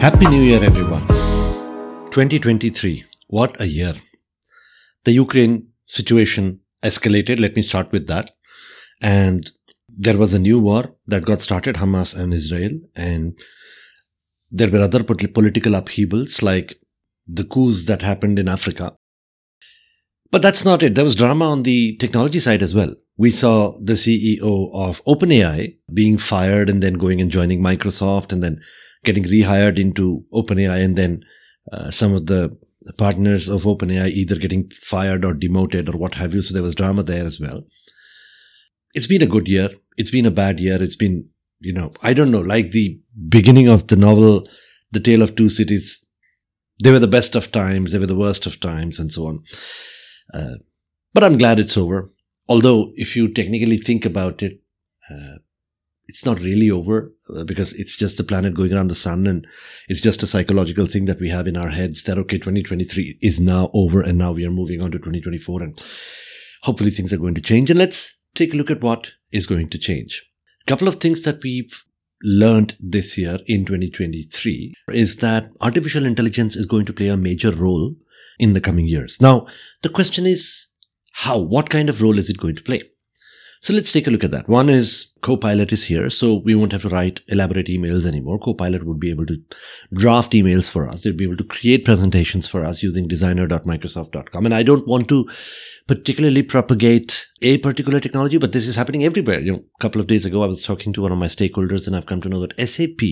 Happy New Year, everyone. 2023. What a year. The Ukraine situation escalated. Let me start with that. And there was a new war that got started, Hamas and Israel. And there were other political upheavals like the coups that happened in Africa. But that's not it. There was drama on the technology side as well. We saw the CEO of OpenAI being fired and then going and joining Microsoft and then getting rehired into OpenAI and then uh, some of the partners of OpenAI either getting fired or demoted or what have you. So there was drama there as well. It's been a good year. It's been a bad year. It's been, you know, I don't know, like the beginning of the novel, The Tale of Two Cities. They were the best of times. They were the worst of times and so on. Uh, but I'm glad it's over. Although, if you technically think about it, uh, it's not really over uh, because it's just the planet going around the sun and it's just a psychological thing that we have in our heads that, okay, 2023 is now over and now we are moving on to 2024 and hopefully things are going to change. And let's take a look at what is going to change. A couple of things that we've learned this year in 2023 is that artificial intelligence is going to play a major role in the coming years. Now, the question is how? What kind of role is it going to play? So let's take a look at that. One is Copilot is here, so we won't have to write elaborate emails anymore. Copilot would be able to draft emails for us. They'd be able to create presentations for us using designer.microsoft.com. And I don't want to particularly propagate a particular technology, but this is happening everywhere. You know, a couple of days ago, I was talking to one of my stakeholders and I've come to know that SAP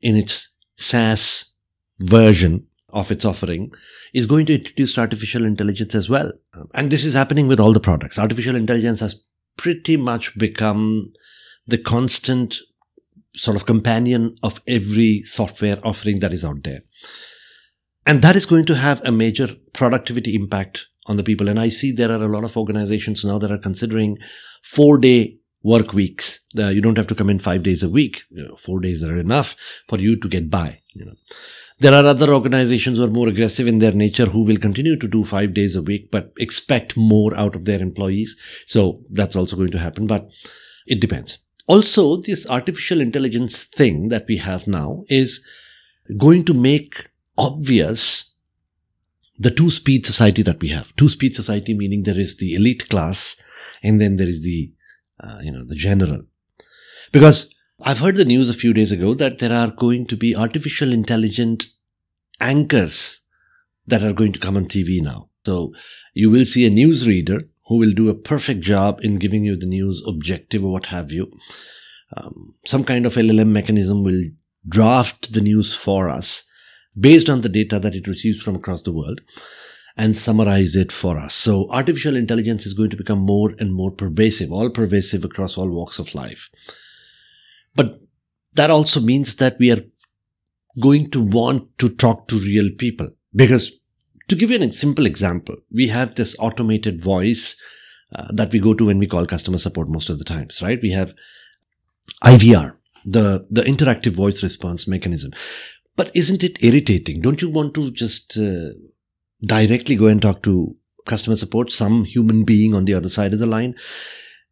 in its SaaS version of its offering is going to introduce artificial intelligence as well. And this is happening with all the products. Artificial intelligence has pretty much become the constant sort of companion of every software offering that is out there. And that is going to have a major productivity impact on the people. And I see there are a lot of organizations now that are considering four day work weeks. Uh, you don't have to come in five days a week. Four days are enough for you to get by. You know, there are other organizations who are more aggressive in their nature who will continue to do five days a week, but expect more out of their employees. So that's also going to happen, but it depends. Also, this artificial intelligence thing that we have now is going to make obvious the two speed society that we have. Two speed society meaning there is the elite class and then there is the, uh, you know, the general. Because I've heard the news a few days ago that there are going to be artificial intelligent anchors that are going to come on TV now. So you will see a newsreader who will do a perfect job in giving you the news objective or what have you. Um, some kind of LLM mechanism will draft the news for us based on the data that it receives from across the world and summarize it for us. So artificial intelligence is going to become more and more pervasive, all pervasive across all walks of life. But that also means that we are going to want to talk to real people. Because to give you a simple example, we have this automated voice uh, that we go to when we call customer support most of the times, right? We have IVR, the, the interactive voice response mechanism. But isn't it irritating? Don't you want to just uh, directly go and talk to customer support, some human being on the other side of the line?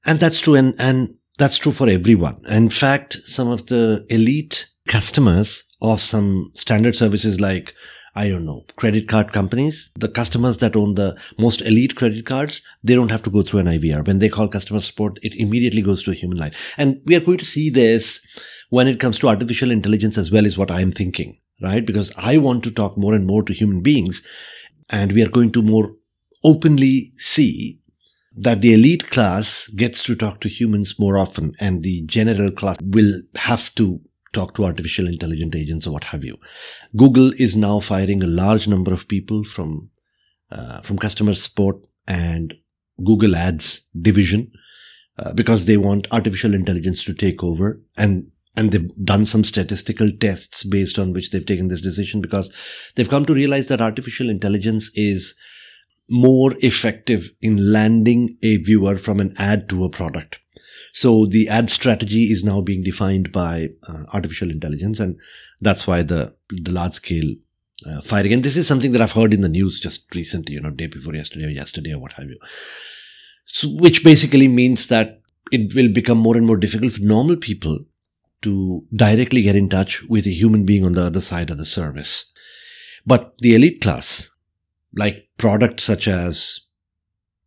And that's true. And, and that's true for everyone. In fact, some of the elite customers of some standard services like I don't know, credit card companies, the customers that own the most elite credit cards, they don't have to go through an IVR. When they call customer support, it immediately goes to a human line. And we are going to see this when it comes to artificial intelligence as well is what I'm thinking, right? Because I want to talk more and more to human beings and we are going to more openly see that the elite class gets to talk to humans more often and the general class will have to talk to artificial intelligent agents or what have you. Google is now firing a large number of people from uh, from customer support and Google Ads division uh, because they want artificial intelligence to take over and and they've done some statistical tests based on which they've taken this decision because they've come to realize that artificial intelligence is more effective in landing a viewer from an ad to a product. So the ad strategy is now being defined by uh, artificial intelligence, and that's why the the large scale uh, firing. And this is something that I've heard in the news just recently, you know, day before yesterday or yesterday or what have you. So, which basically means that it will become more and more difficult for normal people to directly get in touch with a human being on the other side of the service. But the elite class, like products such as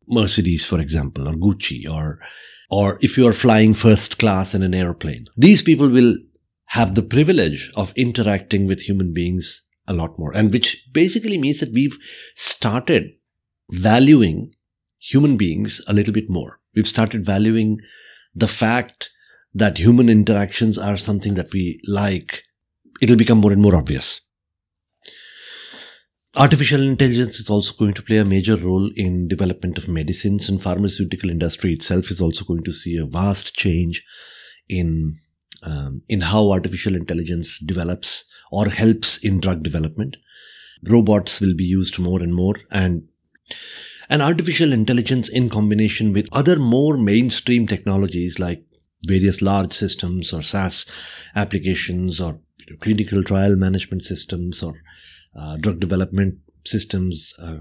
Mercedes, for example, or Gucci, or, or if you are flying first class in an airplane, these people will have the privilege of interacting with human beings a lot more. And which basically means that we've started valuing human beings a little bit more. We've started valuing the fact that human interactions are something that we like. It'll become more and more obvious. Artificial intelligence is also going to play a major role in development of medicines and pharmaceutical industry itself is also going to see a vast change in um, in how artificial intelligence develops or helps in drug development. Robots will be used more and more and and artificial intelligence in combination with other more mainstream technologies like various large systems or SaaS applications or clinical trial management systems or uh, drug development systems uh,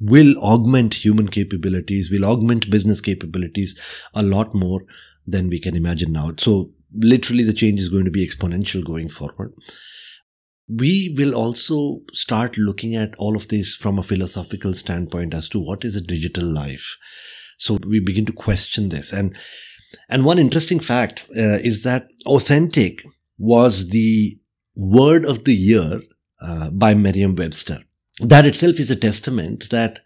will augment human capabilities, will augment business capabilities a lot more than we can imagine now. So literally the change is going to be exponential going forward. We will also start looking at all of this from a philosophical standpoint as to what is a digital life. So we begin to question this and and one interesting fact uh, is that authentic was the word of the year uh, by Merriam Webster. That itself is a testament that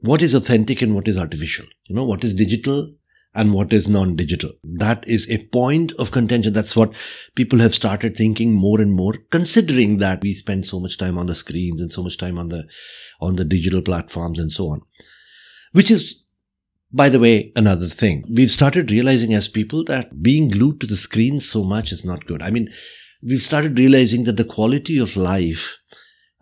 what is authentic and what is artificial, you know, what is digital and what is non-digital. That is a point of contention. That's what people have started thinking more and more, considering that we spend so much time on the screens and so much time on the, on the digital platforms and so on, which is by the way, another thing, we've started realizing as people that being glued to the screen so much is not good. I mean, we've started realizing that the quality of life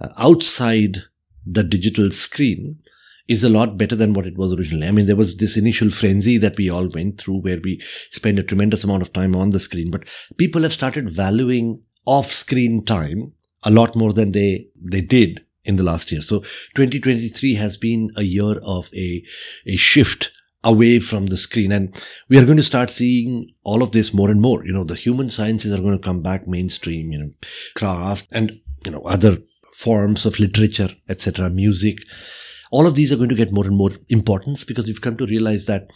uh, outside the digital screen is a lot better than what it was originally. I mean, there was this initial frenzy that we all went through where we spend a tremendous amount of time on the screen, but people have started valuing off screen time a lot more than they, they did in the last year. So 2023 has been a year of a, a shift away from the screen. And we are going to start seeing all of this more and more. You know, the human sciences are going to come back mainstream, you know, craft and, you know, other forms of literature, etc., music. All of these are going to get more and more importance because we've come to realize that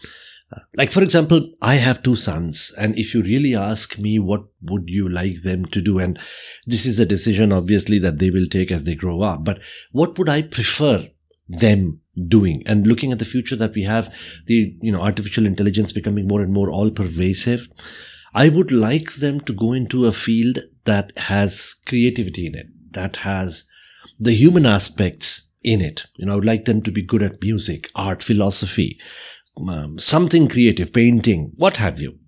uh, like for example i have two sons and if you really ask me what would you like them to do and this is a decision obviously that they will take as they grow up but what would i prefer them doing. And looking at the future that we have the you know artificial intelligence becoming more and more all pervasive i would like them to go into a field that has creativity in it that has the human aspects in it. You know i would like them to be good at music art philosophy um, something creative painting what have you.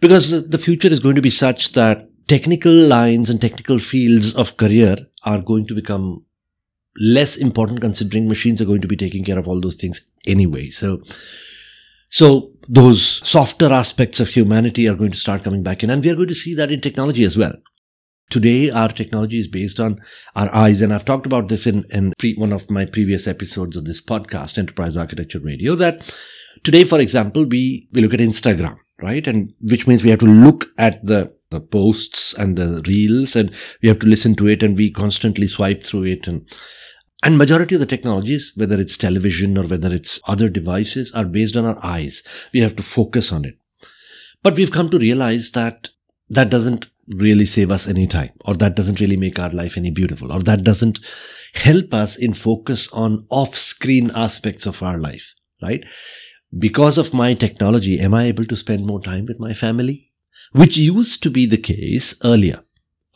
Because the future is going to be such that technical lines and technical fields of career are going to become less important considering machines are going to be taking care of all those things anyway. So, so those softer aspects of humanity are going to start coming back in and we are going to see that in technology as well. Today, our technology is based on our eyes. And I've talked about this in, in pre, one of my previous episodes of this podcast, Enterprise Architecture Radio, that today, for example, we, we look at Instagram, right? And which means we have to look at the, the posts and the reels and we have to listen to it and we constantly swipe through it and and majority of the technologies, whether it's television or whether it's other devices, are based on our eyes. We have to focus on it. But we've come to realize that that doesn't really save us any time, or that doesn't really make our life any beautiful, or that doesn't help us in focus on off-screen aspects of our life, right? Because of my technology, am I able to spend more time with my family? Which used to be the case earlier.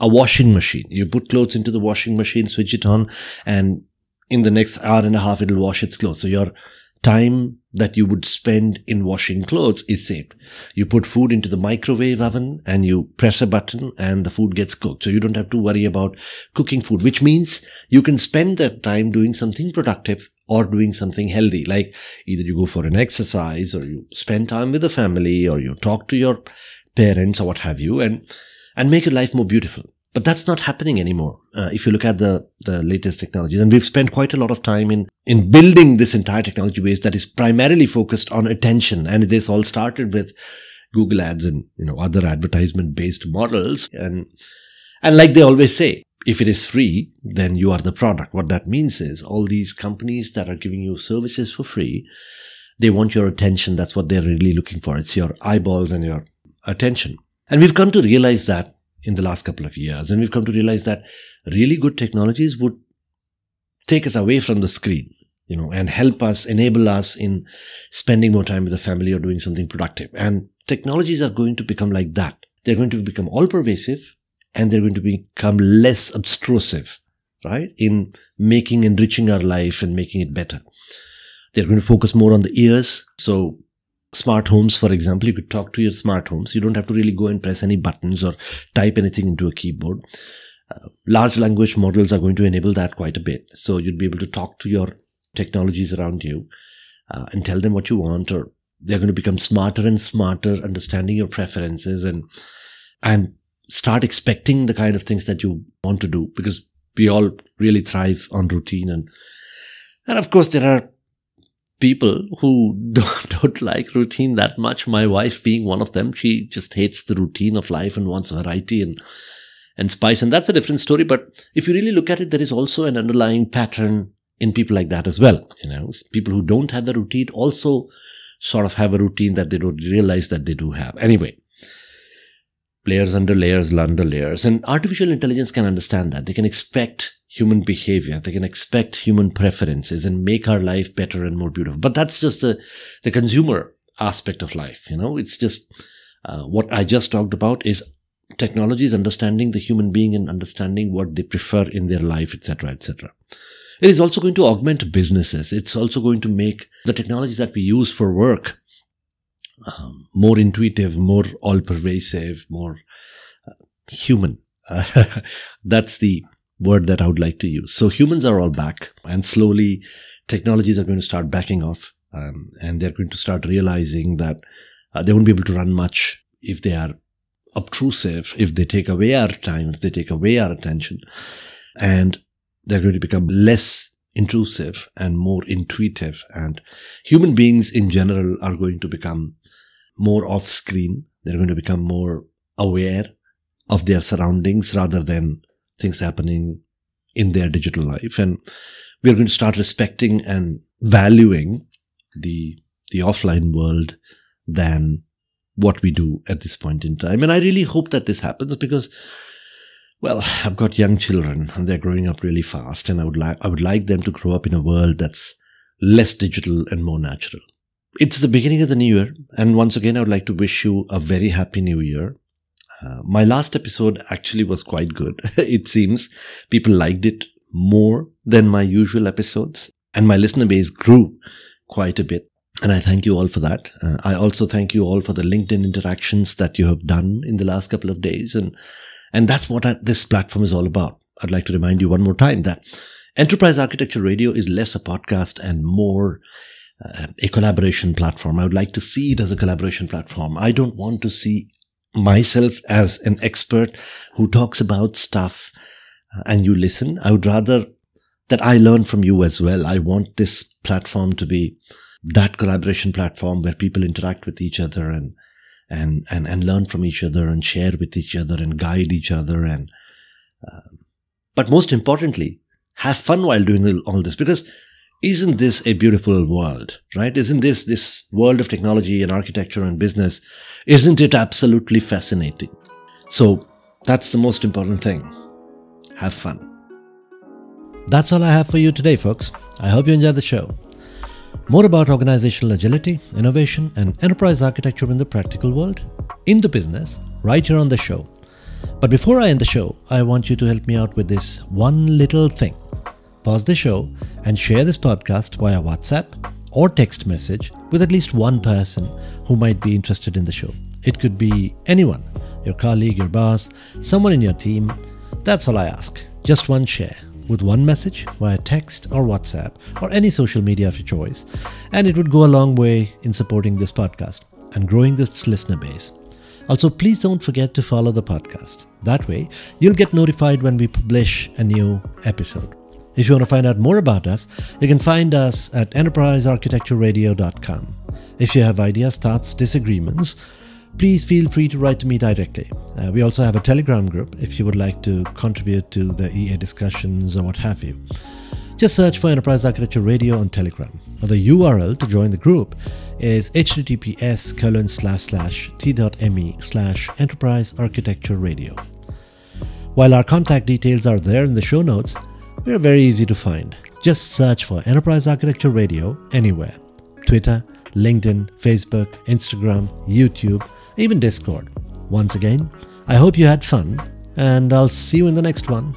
A washing machine. You put clothes into the washing machine, switch it on, and in the next hour and a half, it'll wash its clothes. So your, time that you would spend in washing clothes is saved. You put food into the microwave oven and you press a button and the food gets cooked. So you don't have to worry about cooking food, which means you can spend that time doing something productive or doing something healthy. Like either you go for an exercise or you spend time with the family or you talk to your parents or what have you and, and make your life more beautiful. But that's not happening anymore. Uh, if you look at the, the latest technologies, and we've spent quite a lot of time in, in building this entire technology base that is primarily focused on attention. And this all started with Google ads and, you know, other advertisement based models. And, and like they always say, if it is free, then you are the product. What that means is all these companies that are giving you services for free, they want your attention. That's what they're really looking for. It's your eyeballs and your attention. And we've come to realize that in the last couple of years. And we've come to realize that really good technologies would take us away from the screen, you know, and help us, enable us in spending more time with the family or doing something productive. And technologies are going to become like that. They're going to become all pervasive and they're going to become less obtrusive, right? In making, enriching our life and making it better. They're going to focus more on the ears. So smart homes, for example, you could talk to your smart homes. You don't have to really go and press any buttons or type anything into a keyboard. Uh, large language models are going to enable that quite a bit. So you'd be able to talk to your technologies around you uh, and tell them what you want, or they're going to become smarter and smarter, understanding your preferences and and start expecting the kind of things that you want to do because we all really thrive on routine and and of course there are people who don't, don't like routine that much. My wife being one of them, she just hates the routine of life and wants variety and, and spice. And that's a different story. But if you really look at it, there is also an underlying pattern in people like that as well. You know, people who don't have the routine also sort of have a routine that they don't realize that they do have. Anyway, layers under layers under layers. And artificial intelligence can understand that. They can expect human behavior. They can expect human preferences and make our life better and more beautiful. But that's just the, the consumer aspect of life. You know, it's just uh, what I just talked about is technology is understanding the human being and understanding what they prefer in their life, etc., etc. It is also going to augment businesses. It's also going to make the technologies that we use for work um, more intuitive, more all pervasive, more uh, human. that's the word that I would like to use. So humans are all back and slowly technologies are going to start backing off. Um, and they're going to start realizing that uh, they won't be able to run much if they are obtrusive, if they take away our time, if they take away our attention. And they're going to become less intrusive and more intuitive. And human beings in general are going to become more off screen. They're going to become more aware of their surroundings rather than things happening in their digital life. And we're going to start respecting and valuing the, the offline world than what we do at this point in time. And I really hope that this happens because, well, I've got young children and they're growing up really fast and I would like, I would like them to grow up in a world that's less digital and more natural. It's the beginning of the new year. And once again, I would like to wish you a very happy new year. Uh, my last episode actually was quite good. it seems people liked it more than my usual episodes and my listener base grew quite a bit. And I thank you all for that. Uh, I also thank you all for the LinkedIn interactions that you have done in the last couple of days. And, and that's what I, this platform is all about. I'd like to remind you one more time that Enterprise Architecture Radio is less a podcast and more uh, a collaboration platform. I would like to see it as a collaboration platform. I don't want to see myself as an expert who talks about stuff uh, and you listen. I would rather that I learn from you as well. I want this platform to be that collaboration platform where people interact with each other and and and and learn from each other and share with each other and guide each other and uh, but most importantly have fun while doing all this because isn't this a beautiful world, right? Isn't this, this world of technology and architecture and business, isn't it absolutely fascinating? So that's the most important thing. Have fun. That's all I have for you today, folks. I hope you enjoyed the show. More about organizational agility, innovation, and enterprise architecture in the practical world, in the business, right here on the show. But before I end the show, I want you to help me out with this one little thing pause the show and share this podcast via WhatsApp, or text message with at least one person who might be interested in the show. It could be anyone your colleague, your boss, someone in your team. That's all I ask. Just one share with one message via text or WhatsApp or any social media of your choice, and it would go a long way in supporting this podcast and growing this listener base. Also, please don't forget to follow the podcast. That way, you'll get notified when we publish a new episode. If you want to find out more about us, you can find us at enterprisearchitectureradio.com. If you have ideas, thoughts, disagreements, please feel free to write to me directly. Uh, we also have a Telegram group if you would like to contribute to the EA discussions or what have you. Just search for Enterprise Architecture Radio on Telegram. The URL to join the group is https colon slash slash t.me slash enterprise architecture radio. While our contact details are there in the show notes, we are very easy to find. Just search for Enterprise Architecture Radio anywhere Twitter, LinkedIn, Facebook, Instagram, YouTube, even Discord. Once again, I hope you had fun, and I'll see you in the next one.